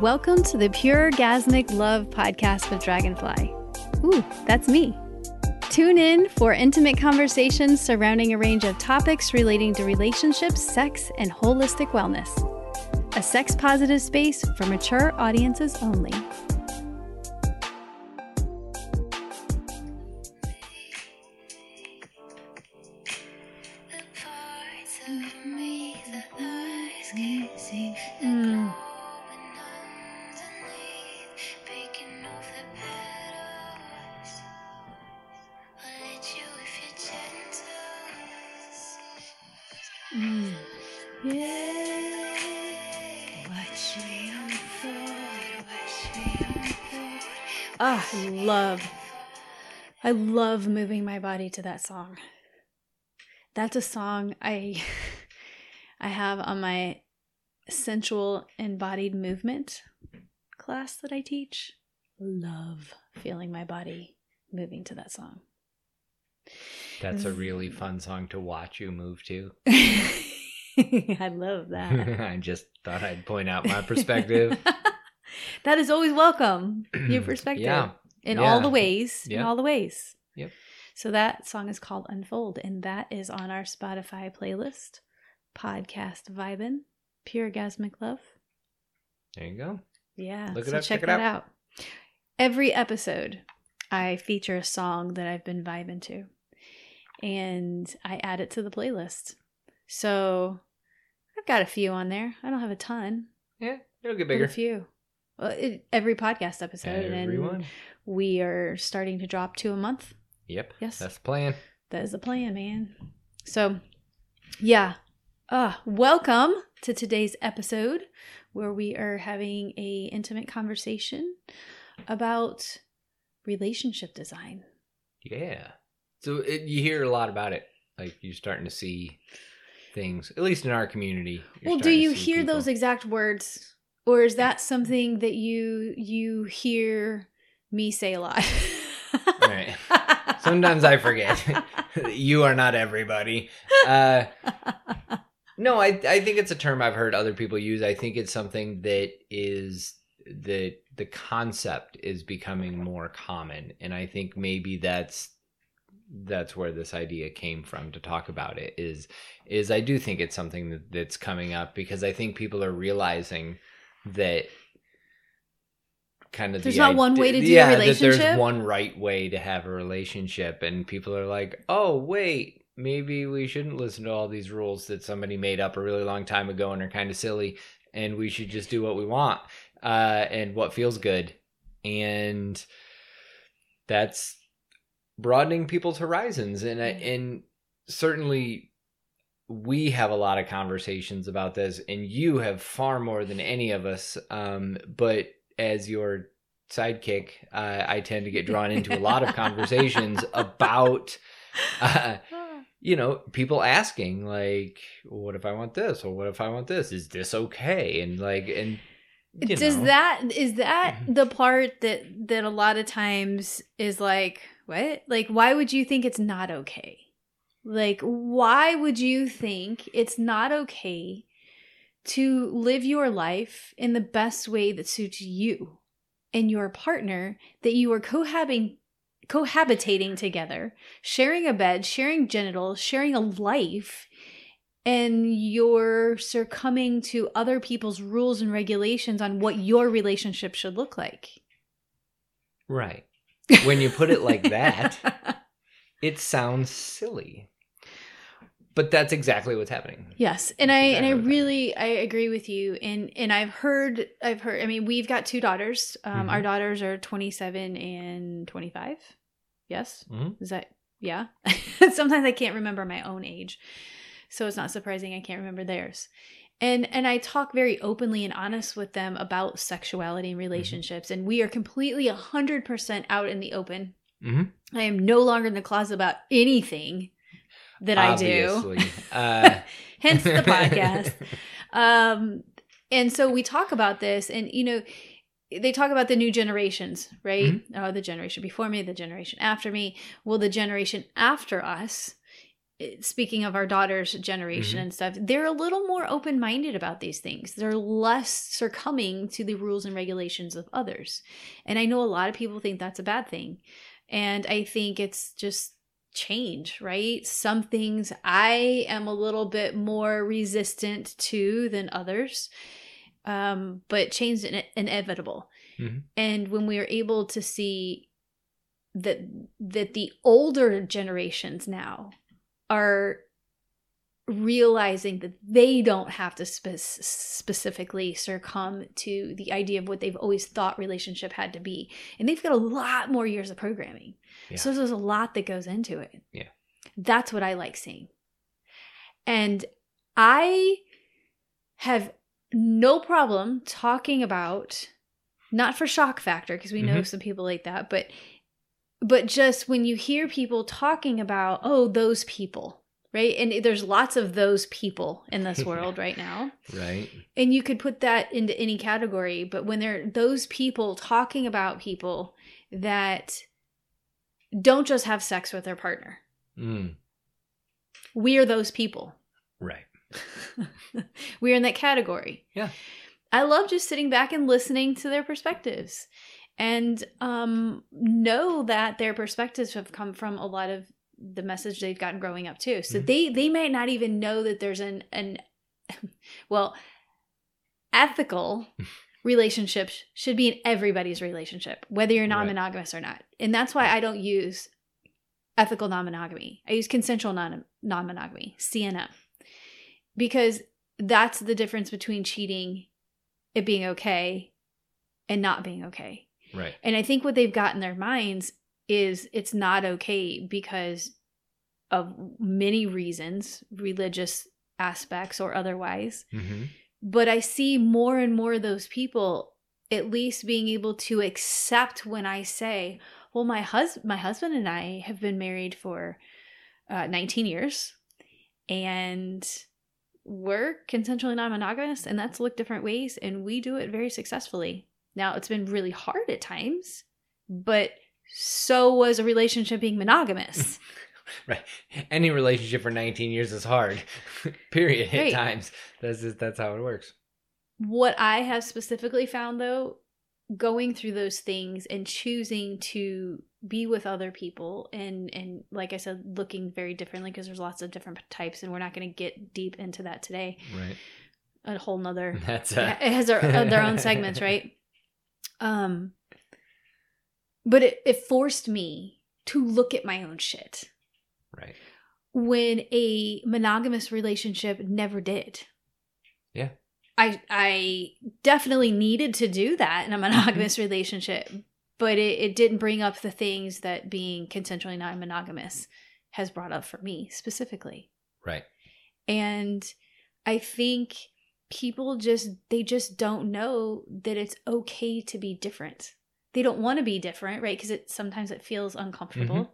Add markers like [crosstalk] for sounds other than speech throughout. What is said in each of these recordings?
Welcome to the Pure Gasmic Love podcast with Dragonfly. Ooh, that's me. Tune in for intimate conversations surrounding a range of topics relating to relationships, sex, and holistic wellness. A sex positive space for mature audiences only. I love moving my body to that song. That's a song I, [laughs] I have on my sensual embodied movement class that I teach. Love feeling my body moving to that song. That's a mm. really fun song to watch you move to. [laughs] [laughs] I love that. I just thought I'd point out my perspective. that is always welcome. [clears throat] Your perspective. Yeah. In Yeah. all the ways. In all the ways. Yep. So that song is called Unfold, and that is on our Spotify playlist, Podcast Vibin, Pure Gasmic Love. There you go. Yeah. Look it so up, check, check it that out. out. Every episode, I feature a song that I've been vibing to, and I add it to the playlist. So I've got a few on there. I don't have a ton, Yeah, it'll get bigger. a few. Well, it, every podcast episode, and Everyone. We are starting to drop two a month. Yep. Yes. That's the plan. That is the plan, man. So, yeah. Uh, welcome to today's episode where we are having a intimate conversation about relationship design. Yeah. So it, you hear a lot about it. Like you're starting to see things, at least in our community. well, do you hear people- those exact words or is that something that you you hear me say a lot? Right. Sometimes I forget. [laughs] you are not everybody. Uh, no, I I think it's a term I've heard other people use. I think it's something that is the the concept is becoming more common, and I think maybe that's that's where this idea came from to talk about it. Is is I do think it's something that, that's coming up because I think people are realizing that kind of There's the not one way to do a yeah, That relationship? there's one right way to have a relationship, and people are like, "Oh, wait, maybe we shouldn't listen to all these rules that somebody made up a really long time ago and are kind of silly, and we should just do what we want uh, and what feels good." And that's broadening people's horizons, and I- Mm. and certainly we have a lot of conversations about this and you have far more than any of us um, but as your sidekick uh, i tend to get drawn into a lot of [laughs] conversations about uh, you know people asking like what if i want this or what if i want this is this okay and like and Does know. that is that the part that that a lot of times is like what? Like why would you think it's not okay? Like why would you think it's not okay to live your life in the best way that suits you and your partner that you are cohabiting cohabitating together, sharing a bed, sharing genitals, sharing a life and you're succumbing to other people's rules and regulations on what your relationship should look like. right when you put it like that [laughs] it sounds silly but that's exactly what's happening yes, and That's I and I exactly really I agree with you and and I've heard I've heard I mean we've got two daughters. Um Mhm. our daughters are 27 and 25. Yes? Mhm. Is that yeah? [laughs] Sometimes I can't remember my own age. So it's not surprising I can't remember theirs. And and I talk very openly and honest with them about sexuality and relationships and we are completely 100% out in the open. Mhm. I am no longer in the closet about anything that I do. [laughs] Uh, Hence the podcast. [laughs] Um, and so we talk about this, and you know, they talk about the new generations, right? Oh, the generation before me, the generation after me. Well, the generation after us speaking of our daughter's generation Mhm. and stuff, they're a little more open minded about these things. They're less succumbing to the rules and regulations of others. And I know a lot of people think that's a bad thing. And I think it's just change, right? Some things I am a little bit more resistant to than others. Um, but change is ine- inevitable. Mhm. And when we are able to see that that the older generations now are realizing that they don't have to spe- specifically succumb to the idea of what they've always thought relationship had to be and they've got a lot more years of programming Yeah. so there's a lot that goes into it Yeah. that's what i like seeing and i have no problem talking about not for shock factor because we know Mhm. some people like that but but just when you hear people talking about oh those people right and there's lots of those people in this [laughs] world right now Right. and you could put that into any category but when they're those people talking about people that don't just have sex with their partner Mm. we're those people Right. [laughs] we're in that category Yeah. i love just sitting back and listening to their perspectives and um know that their perspectives have come from a lot of the message they've gotten growing up too. So Mhm. they they might not even know that there's an an [laughs] well ethical [laughs] relationships should be in everybody's relationship whether you're non-monogamous or not. And that's why i don't use ethical non-monogamy. I use consensual non- non-monogamy cnm because that's the difference between cheating it being okay and not being okay. Right. and I think what they've got in their minds is it's not okay because of many reasons, religious aspects or otherwise. Mm-hmm. But I see more and more of those people at least being able to accept when I say, "Well, my hus- my husband and I have been married for uh, 19 years, and we're consensually non-monogamous, and that's looked different ways, and we do it very successfully. Now, it's been really hard at times, but so was a relationship being monogamous. [laughs] Right. Any relationship for 19 years is hard. [laughs] Period. At times. That's just that's how it works. what I have specifically found though, going through those things and choosing to be with other people and and like I said, looking very differently because there's lots of different types, and we're not going to get deep into that today. Right. A whole nother [laughs] That's it uh, has their, uh, their own segments, right? Um, but it, it forced me to look at my own shit right. when a monogamous relationship never did. Yeah. I I definitely needed to do that in a mm-hmm. monogamous relationship, but it, it didn't bring up the things that being consensually non monogamous has brought up for me specifically. Right. And I think people just they just don't know that it's okay to be different. They don't want to be different, right? Because it sometimes it feels uncomfortable.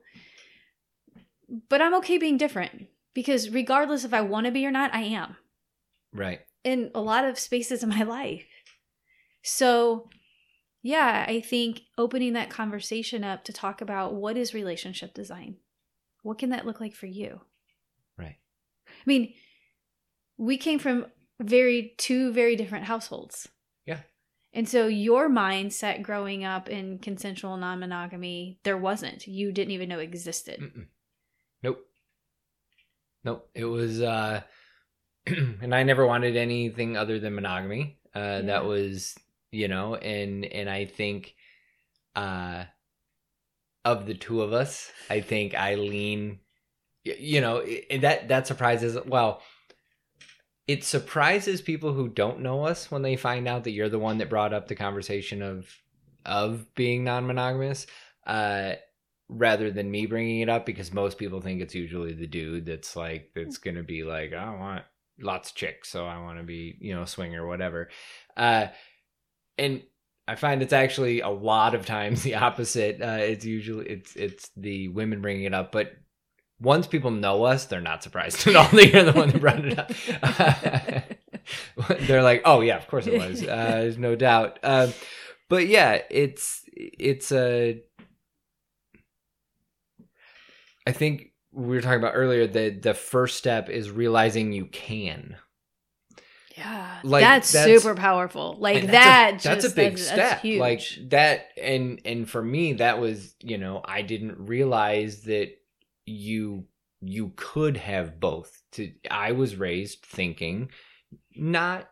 Mm-hmm. But I'm okay being different because regardless if I want to be or not, I am Right. in a lot of spaces in my life. So, yeah, I think opening that conversation up to talk about what is relationship design? What can that look like for you? Right. I mean, we came from very two very different households. And so your mindset growing up in consensual non-monogamy, there wasn't. You didn't even know existed. Mm-mm. Nope. Nope. It was uh [clears throat] and I never wanted anything other than monogamy. Uh Yeah. that was, you know, and and I think uh of the two of us, I think I lean you know, that that surprises well, it surprises people who don't know us when they find out that you're the one that brought up the conversation of of being non-monogamous. Uh rather than me bringing it up because most people think it's usually the dude that's like that's gonna be like i want lots of chicks so i want to be you know a swinger or whatever uh and i find it's actually a lot of times the opposite uh it's usually it's it's the women bringing it up but once people know us they're not surprised at all [laughs] that you're the one that brought it up [laughs] they're like oh yeah of course it was uh there's no doubt um but yeah it's it's a I think we were talking about earlier, the the first step is realizing you can. Yeah, Like, that's, that's- super powerful. Like that. That's a, that's just- a big that's- step. that's huge. Like that, and and for me, that was you know I didn't realize that you you could have both. To I was raised thinking, not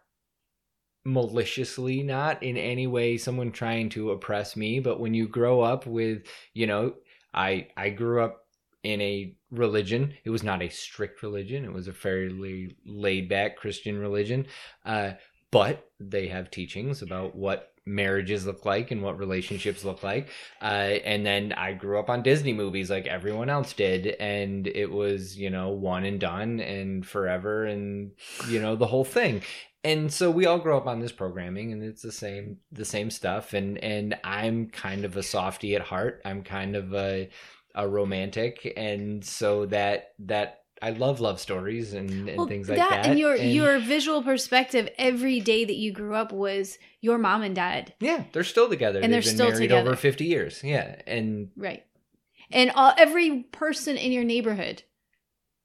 maliciously, not in any way someone trying to oppress me, but when you grow up with you know I I grew up in a religion. It was not a strict religion. It was a fairly laid back Christian religion. Uh, but they have teachings about what marriages look like and what relationships look like. Uh, and then I grew up on Disney movies like everyone else did. And it was, you know, one and done and forever and, you know, the whole thing. And so we all grow up on this programming and it's the same the same stuff and and I'm kind of a softy at heart. I'm kind of a a romantic and so that that I love love stories and, and Well, things like that. and your your visual perspective every day that you grew up was your mom and dad, Yeah, they're still together. And they're They've been still married together. over 50 years. Yeah. And right? And all, every person in your neighborhood.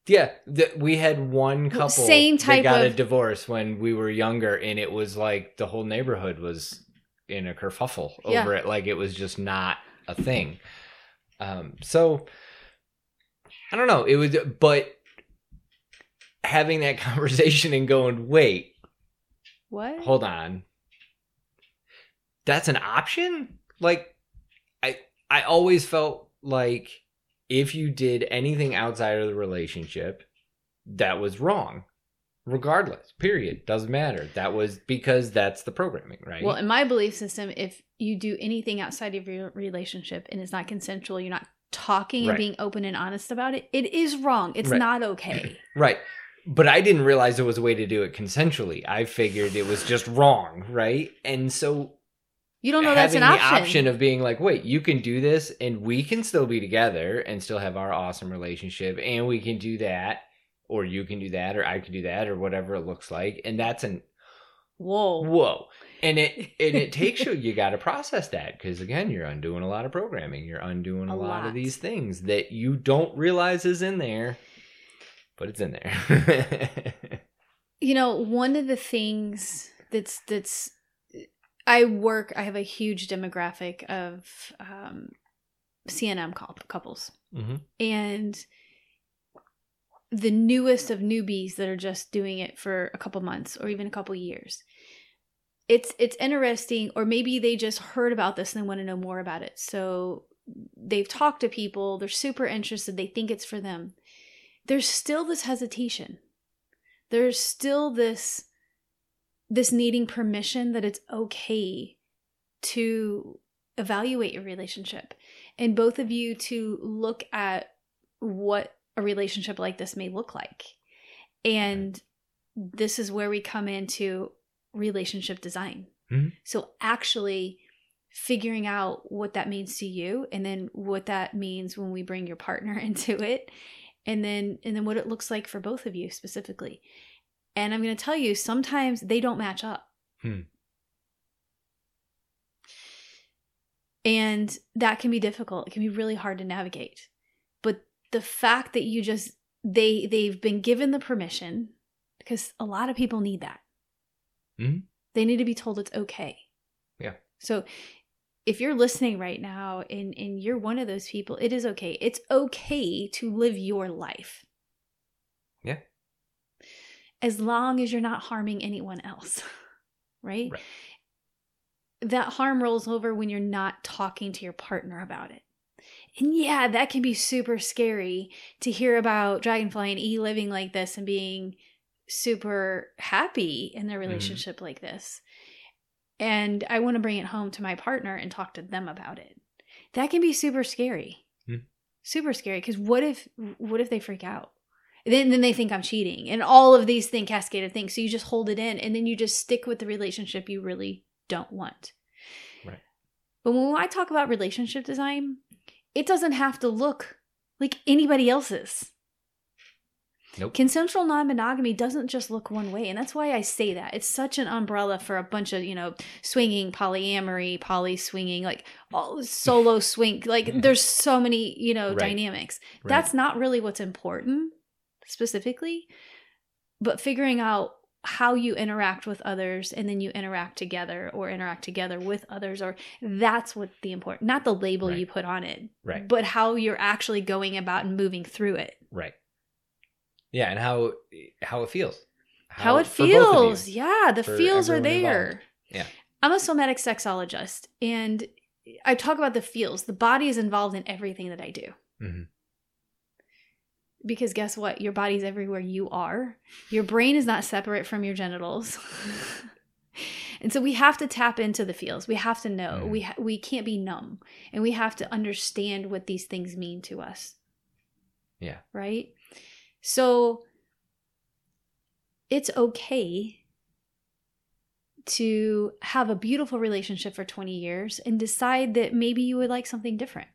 yeah, th- we had one couple same type that got a divorce when we were younger and it was like the whole neighborhood was in a kerfuffle Yeah. over it like it was just not a thing. Um so I don't know, it was but having that [laughs] conversation and going, "Wait, What? hold on that's an option like i i always felt like if you did anything outside of the relationship that was wrong regardless period doesn't matter that was because that's the programming right Well, in my belief system, if you do anything outside of your relationship and it's not consensual, you're not talking and being open and honest about it, it is wrong. It's Right. not okay. right but i didn't realize there was a way to do it consensually i figured it was just wrong right and so You don't know that's an the option. option of being like, wait, you can do this and we can still be together and still have our awesome relationship and we can do that or you can do that or I can do that or whatever it looks like. And that's an Whoa. whoa. And it and it takes [laughs] you you got to process that because again, you're undoing a lot of programming. You're undoing a, A lot. lot. of these things that you don't realize is in there, but it's in there. You know, one of the things that's that's I work. I have a huge demographic of um, CNM cou- couples, hmm and the newest of newbies that are just doing it for a couple months or even a couple years. It's it's interesting, or maybe they just heard about this and they want to know more about it. So they've talked to people. They're super interested. They think it's for them. There's still this hesitation. There's still this this needing permission that it's okay to evaluate your relationship and both of you to look at what a relationship like this may look like. And this is where we come into relationship design. Mhm. So actually figuring out what that means to you and then what that means when we bring your partner [laughs] into it and then and then what it looks like for both of you specifically. And I'm going to tell you sometimes they don't match up. Hmm. And that can be difficult. It can be really hard to navigate. But the fact that you just they they've been given the permission because a lot of people need that. Mhm. They need to be told it's okay. Yeah. So if you're listening right now and and you're one of those people, it is okay. It's okay to live your life. Yeah. As long as you're not harming anyone else. [laughs] Right? Right. That harm rolls over when you're not talking to your partner about it. And yeah, that can be super scary to hear about Dragonfly and E living like this and being super happy in their Mhm. relationship like this. And I want to bring it home to my partner and talk to them about it. That can be super scary. Hmm. Super scary because what if what if they freak out? Then then they think I'm cheating and all of these thing cascade of things. So you just hold it in and then you just stick with the relationship you really don't want. Right. But when I talk about relationship design, it doesn't have to look like anybody else's. Nope. Consensual non-monogamy doesn't just look one way, and that's why I say that. It's such an umbrella for a bunch of, you know, swinging, polyamory, poly swinging, like all solo [laughs] swing. Like there's so many, you know, Right. dynamics. Right. That's not really what's important specifically, but figuring out how you interact with others and then you interact together or interact together with others or that's what the important not the label Right. you put on it Right. but how you're actually going about and moving through it Right. Yeah, and how how it feels. how, it for both of you. feels yeah the feels are there involved. Yeah. i'm a somatic sexologist and i talk about the feels the body is involved in everything that i do Mhm. because guess what your body's everywhere you are your brain is not separate from your genitals [laughs] and so we have to tap into the feels we have to know Mhm. we ha- we can't be numb and we have to understand what these things mean to us Yeah. right so it's okay to have a beautiful relationship for 20 years and decide that maybe you would like something different.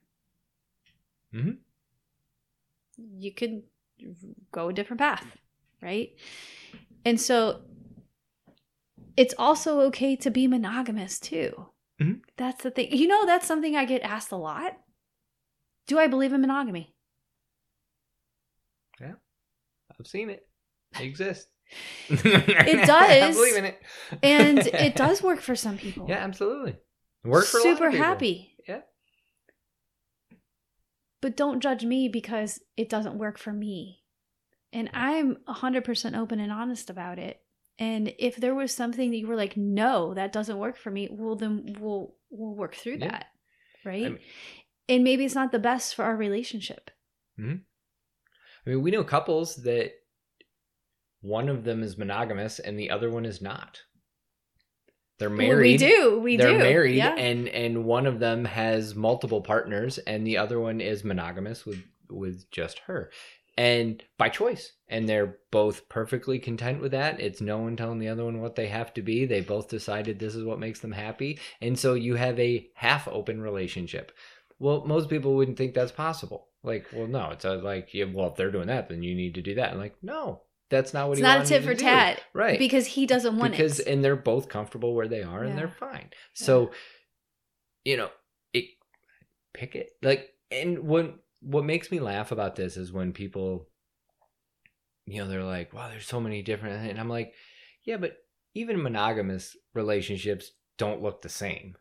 Mhm. You could go a different path, right? And so it's also okay to be monogamous too. Mhm. That's the thing. You know, that's something I get asked a lot. Do I believe in monogamy? I've seen it. It exists. [laughs] It does. I believe in it. And it [laughs] does work for some people. Yeah, absolutely. It works for a lot of super happy. Yeah. But don't judge me because it doesn't work for me. And I'm 100% open and honest about it. And if there was something that you were like, no, that doesn't work for me, well, then we'll we'll work through Yeah. that, right? I mean- and maybe it's not the best for our relationship. Mm-hmm. I mean, we know couples that one of them is monogamous and the other one is not. They're Well, married. we do, we they're do. married yeah. and and one of them has multiple partners and the other one is monogamous with with just her and by choice and they're both perfectly content with that it's no one telling the other one what they have to be they both decided this is what makes them happy and so you have a half open relationship well most people wouldn't think that's possible like well no it's uh, like yeah, well if they're doing that then you need to do that. And like no that's not what it's he not a tit for do. tat right. because he doesn't want because it. Because and they're both comfortable where they are and they're fine. So you know it pick it. Like and what what makes me laugh about this is when people you know they're like wow there's so many different and i'm like yeah but even monogamous relationships don't look the same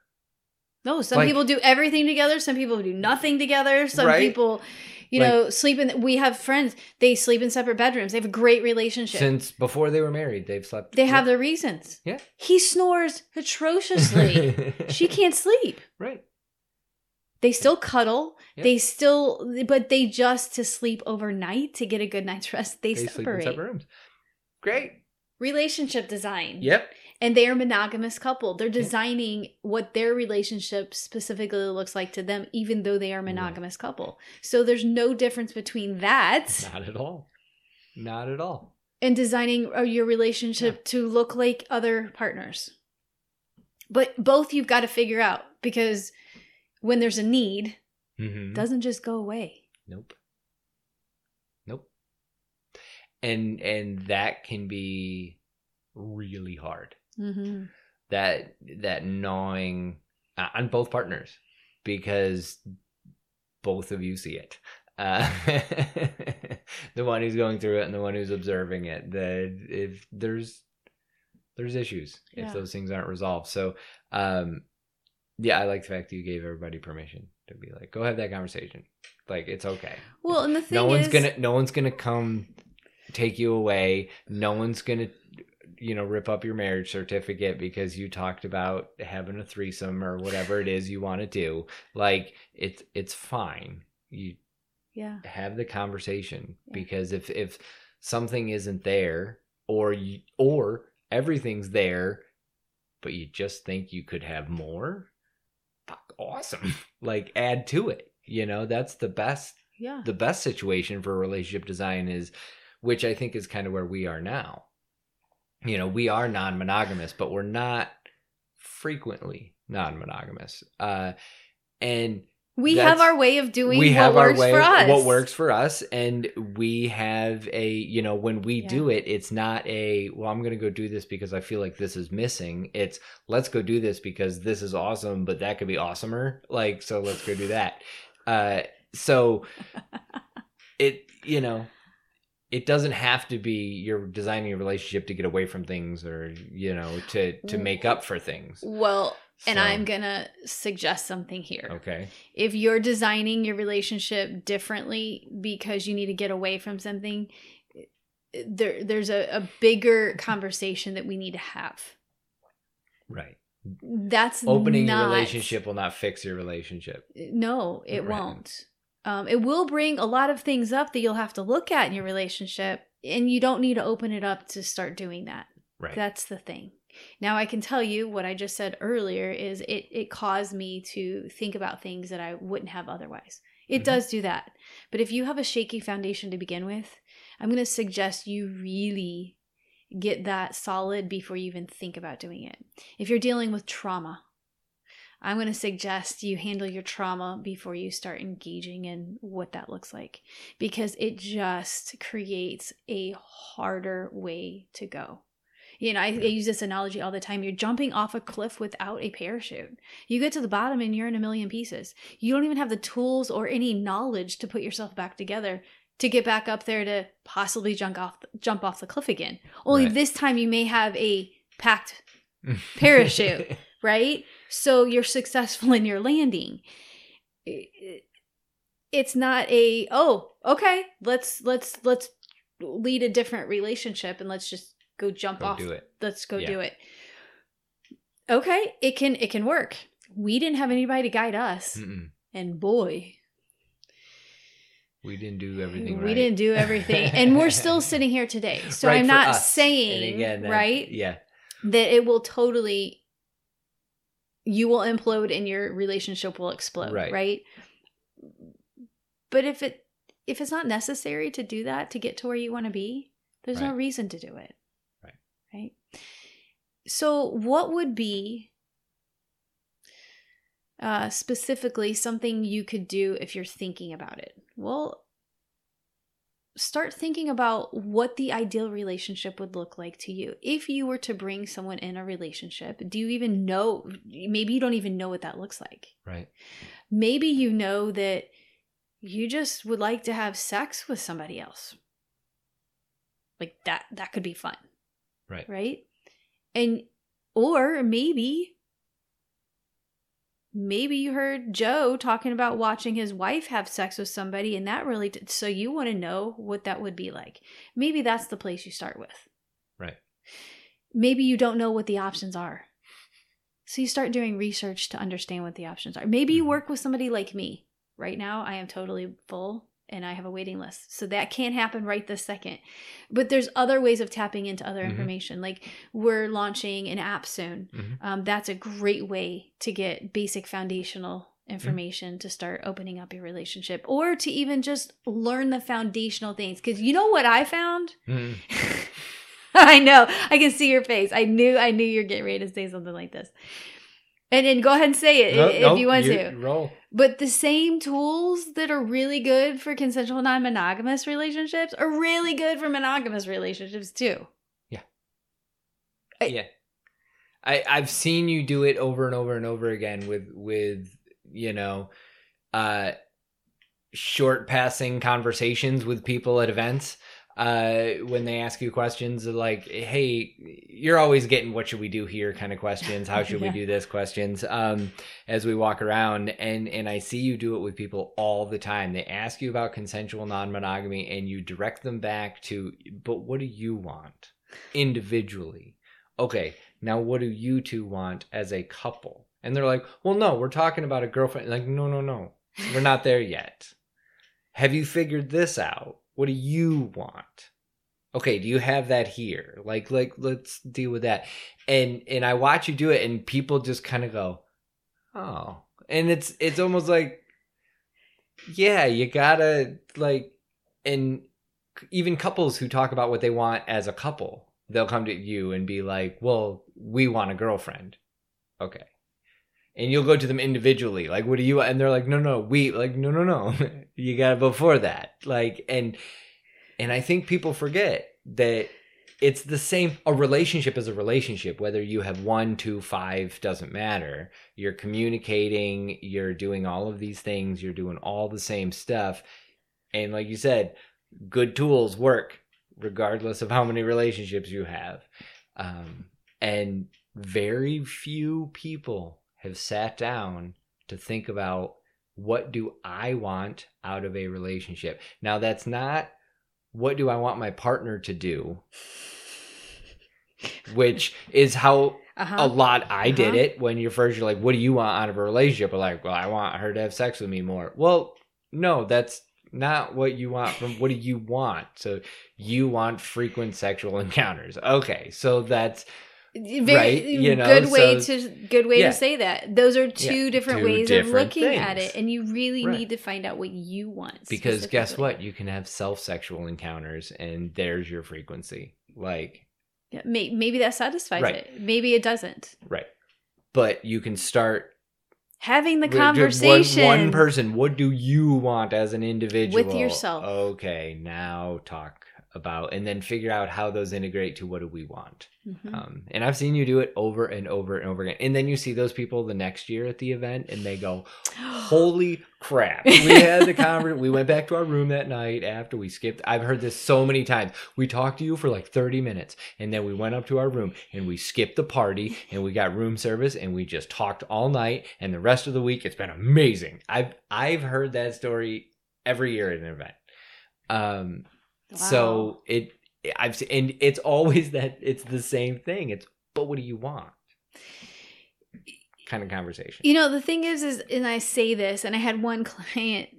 No, some Like- people do everything together. Some people do nothing together. Some Right? people, you Like- know, sleep in. We have friends. They sleep in separate bedrooms. They have a great relationship. since before they were married they've slept they have their reasons. Yeah. He snores atrociously. [laughs] she can't sleep. right They still cuddle. Yeah. They still, but they just to sleep overnight to get a good night's rest. They, they separate. separate rooms great Relationship design. yep and they are a monogamous couple. They're designing what their relationship specifically looks like to them, even though they are a monogamous couple. So there's no difference between that not at all not at all and designing uh, your relationship to look like other partners. But both you've got to figure out because when there's a need, mm-hmm. it doesn't just go away. Nope. Nope. And and that can be really hard. Mm-hmm. That that gnawing uh, on both partners because both of you see it. Uh, [laughs] the one who's going through it and the one who's observing it. That if there's there's issues Yeah. if those things aren't resolved. So um yeah, I like the fact that you gave everybody permission to be like, go have that conversation. Like it's okay. Well, and the thing no one's gonna no one's gonna come take you away no one's gonna you know rip up your marriage certificate because you talked about having a threesome or whatever it is you want to do. Like it's it's fine. You yeah, have the conversation Yeah. because if if something isn't there or you, or everything's there but you just think you could have more fuck awesome. [laughs] Like add to it you know? That's the best yeah, the best situation for relationship design is which i think is kind of where we are now you know we are non-monogamous but we're not frequently non-monogamous uh and We have our way of doing we what have works our way for us. what works for us and we have a you know when we Yeah. do it it's not a well i'm gonna go do this because i feel like this is missing it's let's go do this because this is awesome but that could be awesomer like so let's go do that uh so [laughs] it you know it doesn't have to be you're designing a relationship to get away from things or you know to to make up for things Well, and I'm going to suggest something here. okay If you're designing your relationship differently because you need to get away from something, there there's a, a bigger [laughs] conversation that we need to have. right That's opening not, your relationship will not fix your relationship No, it Right. won't. Um, it will bring a lot of things up that you'll have to look at in your relationship, and you don't need to open it up to start doing that. right That's the thing. Now I can tell you what I just said earlier is it it caused me to think about things that I wouldn't have otherwise. It Mhm. does do that. But if you have a shaky foundation to begin with, I'm going to suggest you really get that solid before you even think about doing it. If you're dealing with trauma, I'm going to suggest you handle your trauma before you start engaging in what that looks like because it just creates a harder way to go. You know, I, I use this analogy all the time. You're jumping off a cliff without a parachute. You get to the bottom and you're in a million pieces. You don't even have the tools or any knowledge to put yourself back together to get back up there to possibly jump off jump off the cliff again. Only Right. this time you may have a packed [laughs] Parachute. Right? So you're successful [laughs] in your landing. It's not a oh okay let's let's let's lead a different relationship and let's just go jump Go off. do it. Let's go Yeah. do it. Okay, it can it can work. We didn't have anybody to guide us, Mm-mm. and boy, We didn't do everything right. we didn't do everything, and we're still sitting here today. [laughs] So Right I'm not us. saying again, right Yeah. that it will totally you will implode and your relationship will explode Right. right, but if it if it's not necessary to do that to get to where you want to be there's no reason to do it. Right. right? So what would be uh specifically something you could do if you're thinking about it? Well start thinking about what the ideal relationship would look like to you. If you were to bring someone in a relationship, do you even know? Maybe you don't even know what that looks like. Right. Maybe you know that you just would like to have sex with somebody else. Like that, that could be fun. Right. Right. And, or maybe maybe you heard Joe talking about watching his wife have sex with somebody and that really did, so you want to know what that would be like. Maybe that's the place you start with. Right. Maybe you don't know what the options are. So you start doing research to understand what the options are. Maybe you Mhm. work with somebody like me. Right now I am totally full and I have a waiting list. So that can't happen right this second. But there's other ways of tapping into other Mhm. information. Like we're launching an app soon Mhm. um, that's a great way to get basic foundational Mm-hmm. information to start opening up your relationship or to even just learn the foundational things because you know what i found Mm. [laughs] i know i can see your face i knew i knew you're getting ready to say something like this and then go ahead and say it No, if no, you want to Roll. but the same tools that are really good for consensual non-monogamous relationships are really good for monogamous relationships too I- yeah. I I've seen you do it over and over and over again with with you know uh short passing conversations with people at events uh when they ask you questions like hey you're always getting what should we do here? kind of questions how should Yeah. we do this? questions um as we walk around. And and I see you do it with people all the time. They ask you about consensual non-monogamy and you direct them back to but what do you want individually? Okay now what do you two want as a couple? And they're like well no we're talking about a girlfriend. Like no no no. We're not there yet. Have you figured this out what do you want? Okay do you have that here? Like like let's deal with that. And and i watch you do it and people just kind of go oh. And it's it's almost like yeah you gotta like and even couples who talk about what they want as a couple they'll come to you and be like well we want a girlfriend. Okay. And you'll go to them individually like what do you and they're like no no we like no no no [laughs] you got to before that. Like and and i think people forget that it's the same a relationship is a relationship whether you have one two five doesn't matter. You're communicating you're doing all of these things you're doing all the same stuff. And like you said good tools work regardless of how many relationships you have. Um, and very few people have sat down to think about what do i want out of a relationship now that's not what do i want my partner to do which is how Uh-huh. a lot I did Uh-huh. it when you're first you're like, what do you want out of a relationship? Or like, well, I want her to have sex with me more. Well, no, that's not what you want from what do you want? So you want frequent sexual [laughs] encounters. Okay. So that's Very right, you know, good way so- to good way yeah. to say that. Those are two Yeah, different two ways of different looking at it, and you really Right. need to find out what you want. because guess what? You can have self sexual encounters and there's your frequency. Like, Yeah, may, maybe that satisfies Right. it. Maybe it doesn't. right. But you can start Having the conversation. One, one person. What do you want as an individual? With yourself. Okay, now talk about and then figure out how those integrate to what do we want. Mhm. Um, and I've seen you do it over and over and over again. And then you see those people the next year at the event, and they go, [gasps] "Holy crap!" We had the conversation. We went back to our room that night after we skipped. I've heard this so many times. We talked to you for like thirty minutes, and then we went up to our room and we skipped the party, and we got room service, and we just talked all night. And the rest of the week, it's been amazing. I've I've heard that story every year at an event. Um, Wow. so it I've and it's always [laughs] that it's the same thing. It's but what do you want? Kind of conversation. You know, the thing is, is, and I say this, and I had one [laughs] client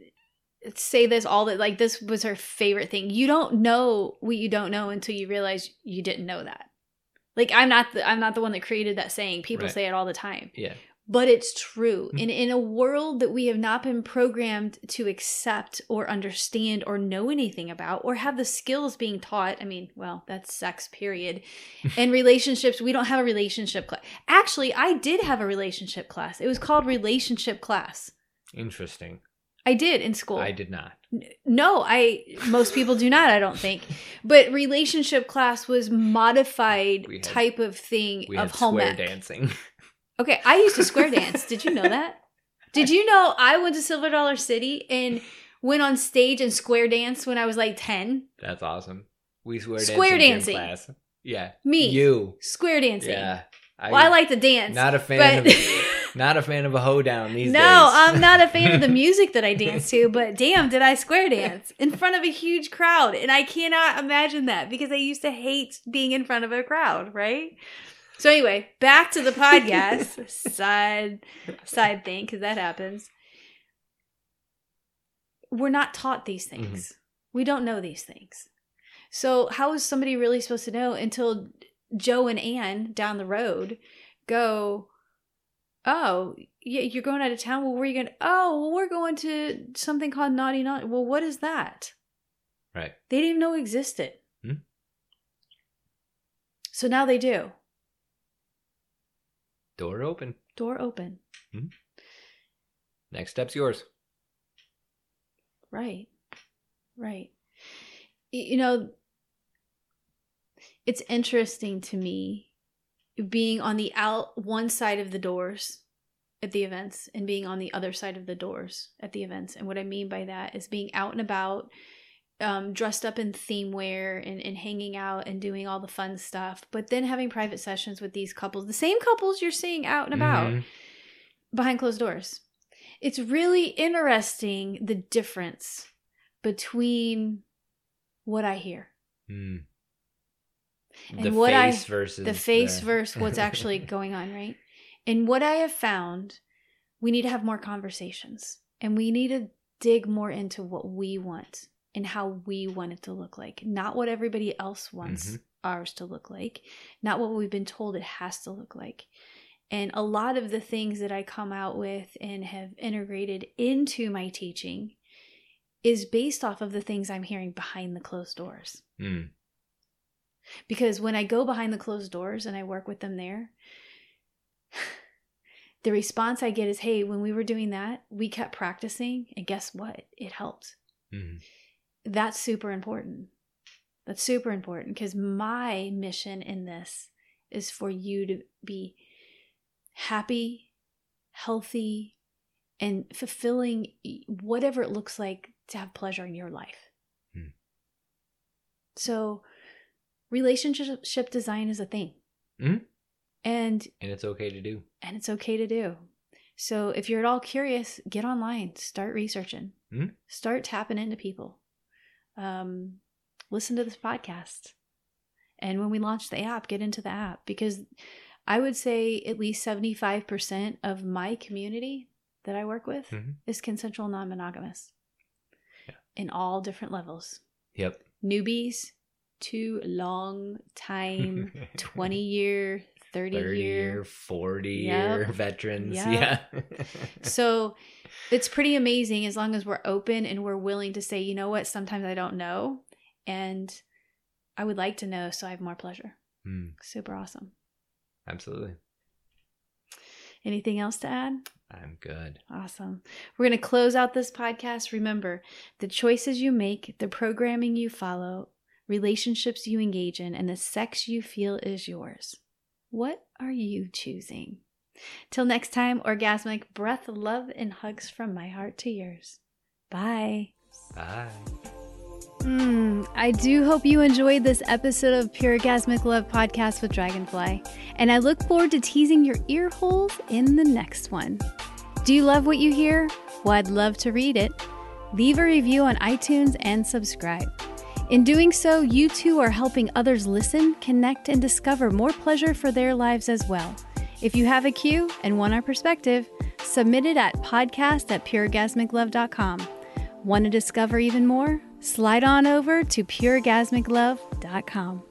say this all that, like, this was her favorite thing. You don't know what you don't know until you realize you didn't know that. Like, I'm not the, I'm not the one that created that saying. People Right. say it all the time, Yeah. But it's true. Mhm. And in a world that we have not been programmed to accept or understand or know anything about or have the skills being taught, I mean, well, that's sex, period. [laughs] and relationships, we don't have a relationship class. Actually, I did have a relationship class. It was called relationship class. Interesting. I did in school. I did not. No, I most people do not, I don't think. [laughs] But relationship class was modified had- type of thing of home ec. dancing. [laughs] Okay, I used to square dance. Did you know that? Did you know I went to Silver Dollar City and went on stage and square dance when I was like 10? That's awesome. We square Square dancing. dancing. Class. Yeah. Me. You. Square dancing. Yeah. I, well, I like to dance. not a fan but of [laughs] not a fan of a hoedown these no, days. No, I'm not a fan of the [laughs] music that I dance to, but damn, did I square dance in front of a huge crowd. And I cannot imagine that because I used to hate being in front of a crowd, right? So anyway, back to the podcast [laughs] side side thing because that happens. We're not taught these things. We don't know these things. So how is somebody really supposed to know until Joe and Ann down the road go, oh, yeah, you're going out of town. Well, where are you going? Oh, well, we're going to something called Naughty Naughty. Well, what is that? Right. They didn't even know it existed. Hmm. So now they do. Door open. Door open. Hmm? Next step's yours. Right. Right. You know, it's interesting to me being on the out one side of the doors at the events and being on the other side of the doors at the events. And what I mean by that is being out and about, um, dressed up in theme wear and, and hanging out and doing all the fun stuff, but then having private sessions with these couples, the same couples you're seeing out and about Mhm. behind closed doors. It's really interesting the difference between what I hear, Mm. And the what I- face versus the face the- versus what's [laughs] actually going on, right? And what I have found, we need to have more conversations and we need to dig more into what we want and how we want it to look like, not what everybody else wants Mhm. ours to look like, not what we've been told it has to look like. And a lot of the things that I come out with and have integrated into my teaching is based off of the things I'm hearing behind the closed doors. Mm. Because when I go behind the closed doors and I work with them there, [sighs] the response I get is, hey, when we were doing that, we kept practicing, and guess what? It helped. Mhm. That's super important. That's super important because my mission in this is for you to be happy, healthy, and fulfilling whatever it looks like to have pleasure in your life. Hmm. So, relationship design is a thing. Mhm. And And it's okay to do. and it's okay to do. So if you're at all curious, get online, start researching, Mhm. start tapping into people. Um, listen to this podcast, and when we launch the app, get into the app because I would say at least seventy five percent of my community that I work with Mhm. is consensual non monogamous, Yeah. in all different levels. Yep. Newbies to long time, [laughs] twenty year, 30, 30 year year, 40 Yep. year [laughs] veterans. Yep. Yeah. [laughs] [laughs] so it's pretty amazing as long as we're open and we're willing to say, you know what, sometimes I don't know. And I would like to know so I have more pleasure. Mm, Super awesome. absolutely. Anything else to add? I'm good. Awesome. We're going to close out this podcast. Remember the choices you make, the programming you follow, relationships you engage in, and the sex you feel is yours. What are you choosing? Till next time, orgasmic breath, love, and hugs from my heart to yours. Bye. Bye. Mm, I do hope you enjoyed this episode of Pure Orgasmic Love podcast with Dragonfly, and I look forward to teasing your ear holes in the next one. Do you love what you hear? Well, I'd love to read it. Leave a review on iTunes and subscribe. In doing so, you too are helping others listen, connect, and discover more pleasure for their lives as well. If you have a cue and want our perspective, submit it at podcast at pureorgasmiclove.com. Want to discover even more? Slide on over to pureorgasmiclove.com.